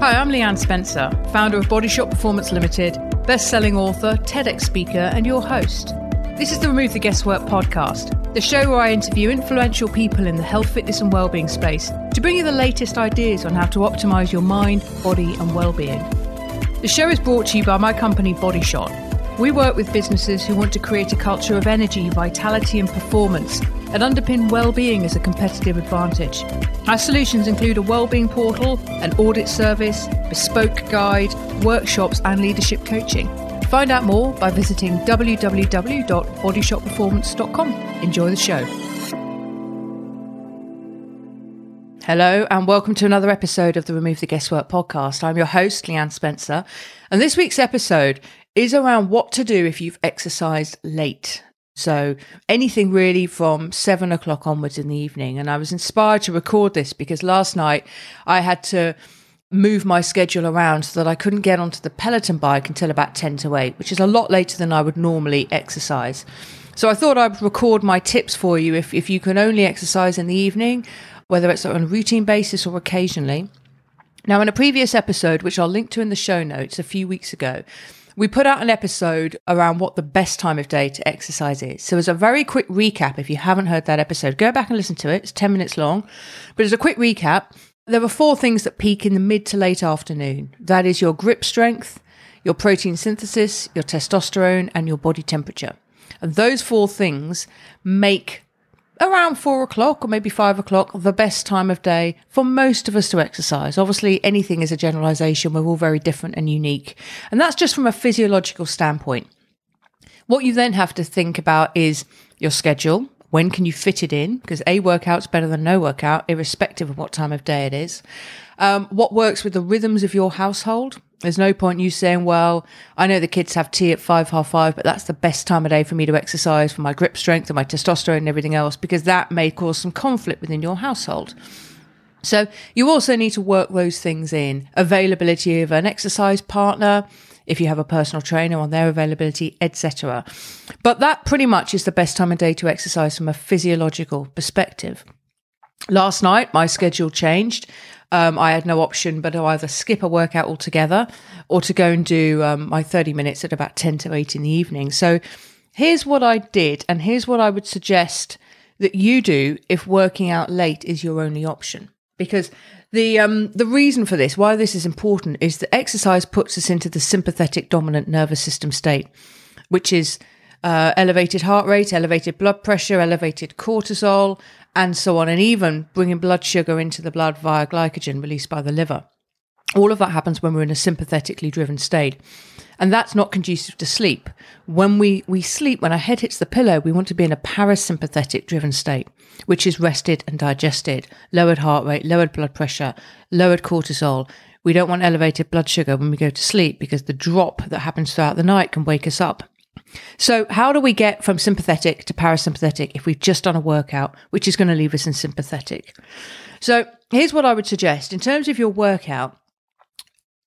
Hi, I'm Leanne Spencer, founder of Body Shot Performance Limited, best selling author, TEDx speaker, and your host. This is the Remove the Guesswork podcast, the show where I interview influential people in the health, fitness, and well-being space to bring you the latest ideas on how to optimize your mind, body, and well-being. The show is brought to you by my company Body Shot. We work with businesses who want to create a culture of energy, vitality, and performance and underpin well-being as a competitive advantage. Our solutions include a well-being portal, an audit service, bespoke guide, workshops, and leadership coaching. Find out more by visiting www.bodyshotperformance.com. Enjoy the show. Hello, and welcome to another episode of the Remove the Guesswork podcast. I'm your host, Leanne Spencer, and this week's episode is around what to do if you've exercised late. So anything really from seven o'clock onwards in the evening. And I was inspired to record this because last night I had to move my schedule around so that I couldn't get onto the Peloton bike until about 10 to 8, which is a lot later than I would normally exercise. So I thought I'd record my tips for you if, if you can only exercise in the evening, whether it's on a routine basis or occasionally. Now, in a previous episode, which I'll link to in the show notes a few weeks ago, we put out an episode around what the best time of day to exercise is. So, as a very quick recap, if you haven't heard that episode, go back and listen to it. It's 10 minutes long. But as a quick recap, there are four things that peak in the mid to late afternoon that is your grip strength, your protein synthesis, your testosterone, and your body temperature. And those four things make around four o'clock or maybe five o'clock, the best time of day for most of us to exercise. Obviously, anything is a generalization. We're all very different and unique. And that's just from a physiological standpoint. What you then have to think about is your schedule. When can you fit it in? Because a workout's better than no workout, irrespective of what time of day it is. Um, what works with the rhythms of your household? There's no point you saying, well, I know the kids have tea at five, half five, but that's the best time of day for me to exercise for my grip strength and my testosterone and everything else, because that may cause some conflict within your household. So you also need to work those things in availability of an exercise partner, if you have a personal trainer on their availability, etc. But that pretty much is the best time of day to exercise from a physiological perspective. Last night, my schedule changed um, I had no option but to either skip a workout altogether or to go and do um, my 30 minutes at about 10 to 8 in the evening. So here's what I did, and here's what I would suggest that you do if working out late is your only option. Because the um, the reason for this, why this is important, is that exercise puts us into the sympathetic dominant nervous system state, which is uh, elevated heart rate, elevated blood pressure, elevated cortisol, and so on, and even bringing blood sugar into the blood via glycogen released by the liver. All of that happens when we're in a sympathetically driven state. And that's not conducive to sleep. When we, we sleep, when our head hits the pillow, we want to be in a parasympathetic driven state, which is rested and digested, lowered heart rate, lowered blood pressure, lowered cortisol. We don't want elevated blood sugar when we go to sleep because the drop that happens throughout the night can wake us up. So, how do we get from sympathetic to parasympathetic if we've just done a workout, which is going to leave us in sympathetic? So, here's what I would suggest in terms of your workout,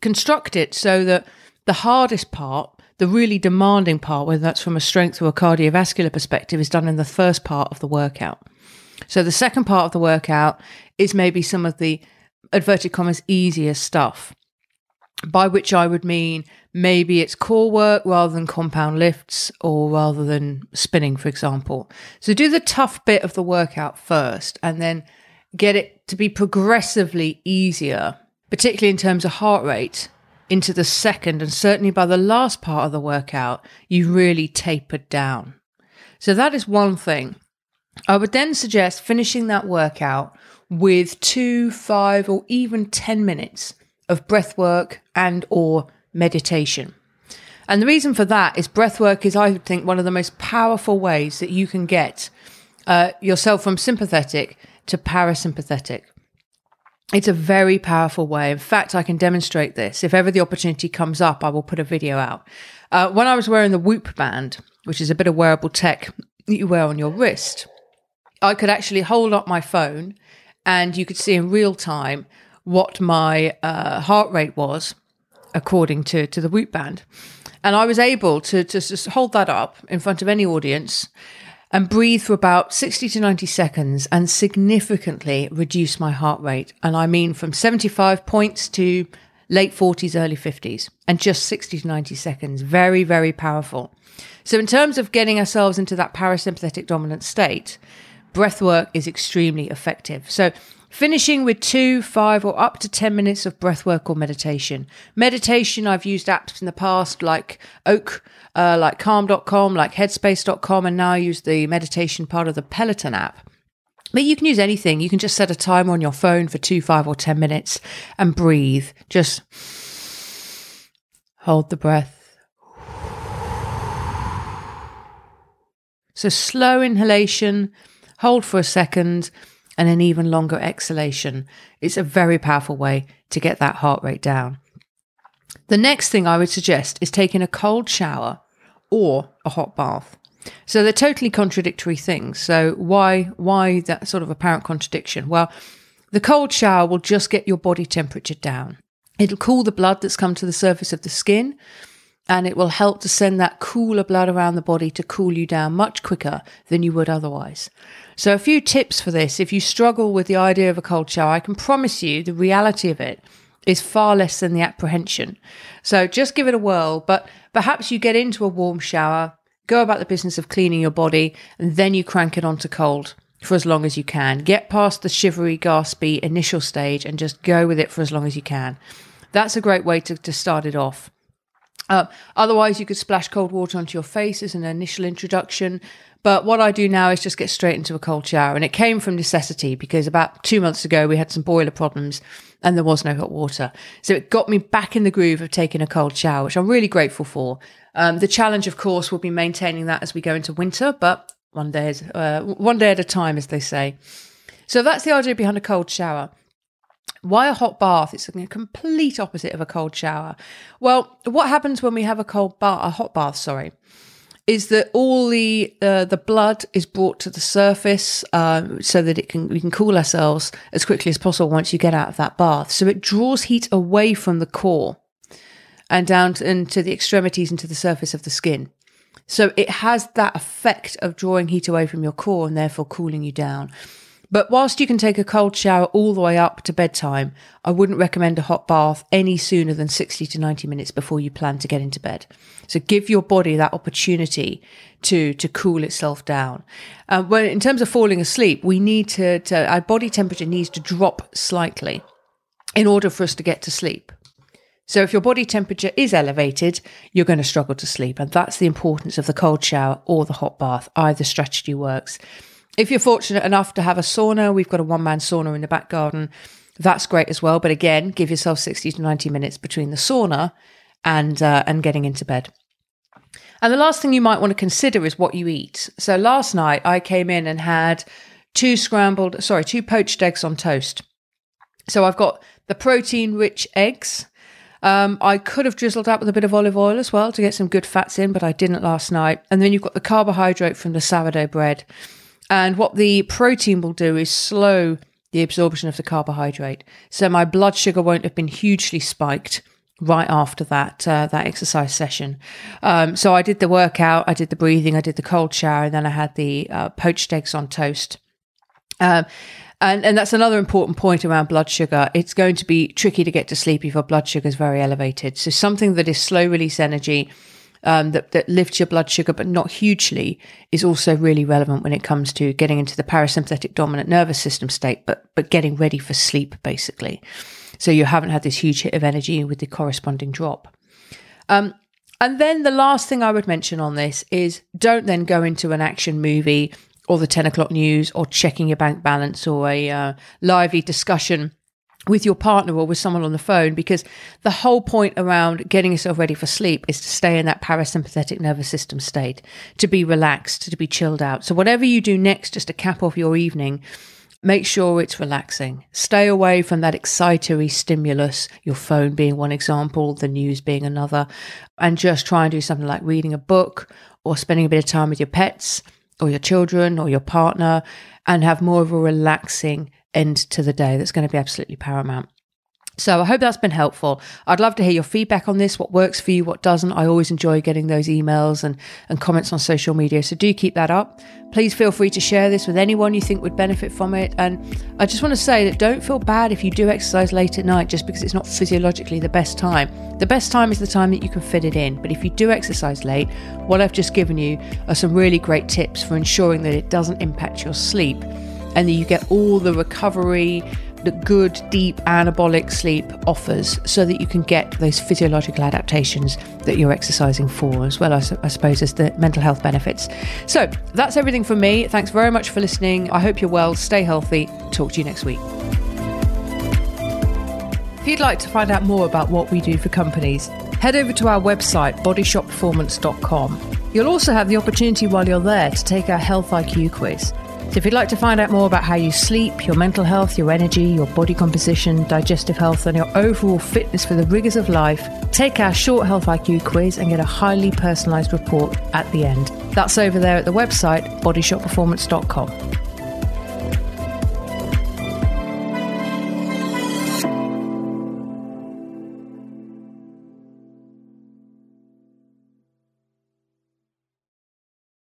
construct it so that the hardest part, the really demanding part, whether that's from a strength or a cardiovascular perspective, is done in the first part of the workout. So, the second part of the workout is maybe some of the adverted commas easier stuff by which I would mean maybe it's core work rather than compound lifts or rather than spinning, for example. So do the tough bit of the workout first and then get it to be progressively easier, particularly in terms of heart rate, into the second. And certainly by the last part of the workout, you really tapered down. So that is one thing. I would then suggest finishing that workout with two, five, or even 10 minutes of breath work and or meditation. And the reason for that is breath work is, I think, one of the most powerful ways that you can get uh, yourself from sympathetic to parasympathetic. It's a very powerful way. In fact, I can demonstrate this. If ever the opportunity comes up, I will put a video out. Uh, when I was wearing the Whoop band, which is a bit of wearable tech that you wear on your wrist, I could actually hold up my phone and you could see in real time what my uh, heart rate was according to, to the Whoop band. And I was able to, to just hold that up in front of any audience and breathe for about 60 to 90 seconds and significantly reduce my heart rate. And I mean from 75 points to late 40s, early 50s, and just 60 to 90 seconds. Very, very powerful. So, in terms of getting ourselves into that parasympathetic dominant state, breath work is extremely effective. So, finishing with two, five, or up to 10 minutes of breath work or meditation. Meditation, I've used apps in the past like Oak, uh, like Calm.com, like Headspace.com, and now I use the meditation part of the Peloton app. But you can use anything. You can just set a timer on your phone for two, five, or 10 minutes and breathe. Just hold the breath. So slow inhalation, hold for a second, and an even longer exhalation. It's a very powerful way to get that heart rate down. The next thing I would suggest is taking a cold shower or a hot bath. So they're totally contradictory things. So why why that sort of apparent contradiction? Well, the cold shower will just get your body temperature down. It'll cool the blood that's come to the surface of the skin and it will help to send that cooler blood around the body to cool you down much quicker than you would otherwise. So, a few tips for this. If you struggle with the idea of a cold shower, I can promise you the reality of it is far less than the apprehension. So, just give it a whirl, but perhaps you get into a warm shower, go about the business of cleaning your body, and then you crank it onto cold for as long as you can. Get past the shivery, gaspy initial stage and just go with it for as long as you can. That's a great way to, to start it off. Uh, otherwise, you could splash cold water onto your face as an initial introduction. But what I do now is just get straight into a cold shower. And it came from necessity because about two months ago, we had some boiler problems and there was no hot water. So it got me back in the groove of taking a cold shower, which I'm really grateful for. Um, the challenge, of course, will be maintaining that as we go into winter, but one day, uh, one day at a time, as they say. So that's the idea behind a cold shower. Why a hot bath? It's a complete opposite of a cold shower. Well, what happens when we have a cold bath, a hot bath, sorry, is that all the uh, the blood is brought to the surface um, so that it can we can cool ourselves as quickly as possible once you get out of that bath. So it draws heat away from the core and down to, into the extremities and to the surface of the skin. So it has that effect of drawing heat away from your core and therefore cooling you down. But whilst you can take a cold shower all the way up to bedtime, I wouldn't recommend a hot bath any sooner than 60 to 90 minutes before you plan to get into bed. So give your body that opportunity to, to cool itself down. Uh, well, in terms of falling asleep, we need to, to, our body temperature needs to drop slightly in order for us to get to sleep. So if your body temperature is elevated, you're going to struggle to sleep. And that's the importance of the cold shower or the hot bath. Either strategy works. If you're fortunate enough to have a sauna, we've got a one man sauna in the back garden. That's great as well. But again, give yourself 60 to 90 minutes between the sauna and, uh, and getting into bed. And the last thing you might want to consider is what you eat. So last night I came in and had two scrambled, sorry, two poached eggs on toast. So I've got the protein rich eggs. Um, I could have drizzled up with a bit of olive oil as well to get some good fats in, but I didn't last night. And then you've got the carbohydrate from the sourdough bread. And what the protein will do is slow the absorption of the carbohydrate. So my blood sugar won't have been hugely spiked right after that uh, that exercise session. Um, so I did the workout, I did the breathing, I did the cold shower, and then I had the uh, poached eggs on toast. Um, and, and that's another important point around blood sugar. It's going to be tricky to get to sleep if your blood sugar is very elevated. So something that is slow release energy um, that, that lifts your blood sugar, but not hugely, is also really relevant when it comes to getting into the parasympathetic dominant nervous system state, but, but getting ready for sleep, basically. So you haven't had this huge hit of energy with the corresponding drop. Um, and then the last thing I would mention on this is don't then go into an action movie or the 10 o'clock news or checking your bank balance or a uh, lively discussion with your partner or with someone on the phone because the whole point around getting yourself ready for sleep is to stay in that parasympathetic nervous system state, to be relaxed, to be chilled out. So, whatever you do next, just to cap off your evening, make sure it's relaxing. Stay away from that excitatory stimulus, your phone being one example, the news being another, and just try and do something like reading a book or spending a bit of time with your pets or your children or your partner and have more of a relaxing end to the day that's going to be absolutely paramount. So I hope that's been helpful. I'd love to hear your feedback on this, what works for you, what doesn't. I always enjoy getting those emails and, and comments on social media. So do keep that up. Please feel free to share this with anyone you think would benefit from it. And I just want to say that don't feel bad if you do exercise late at night just because it's not physiologically the best time. The best time is the time that you can fit it in. But if you do exercise late, what I've just given you are some really great tips for ensuring that it doesn't impact your sleep and that you get all the recovery the good, deep anabolic sleep offers so that you can get those physiological adaptations that you're exercising for, as well as, I suppose, as the mental health benefits. So that's everything from me. Thanks very much for listening. I hope you're well, stay healthy. Talk to you next week. If you'd like to find out more about what we do for companies, head over to our website, bodyshotperformance.com. You'll also have the opportunity while you're there to take our Health IQ quiz. So, if you'd like to find out more about how you sleep, your mental health, your energy, your body composition, digestive health, and your overall fitness for the rigors of life, take our short Health IQ quiz and get a highly personalised report at the end. That's over there at the website bodyshotperformance.com.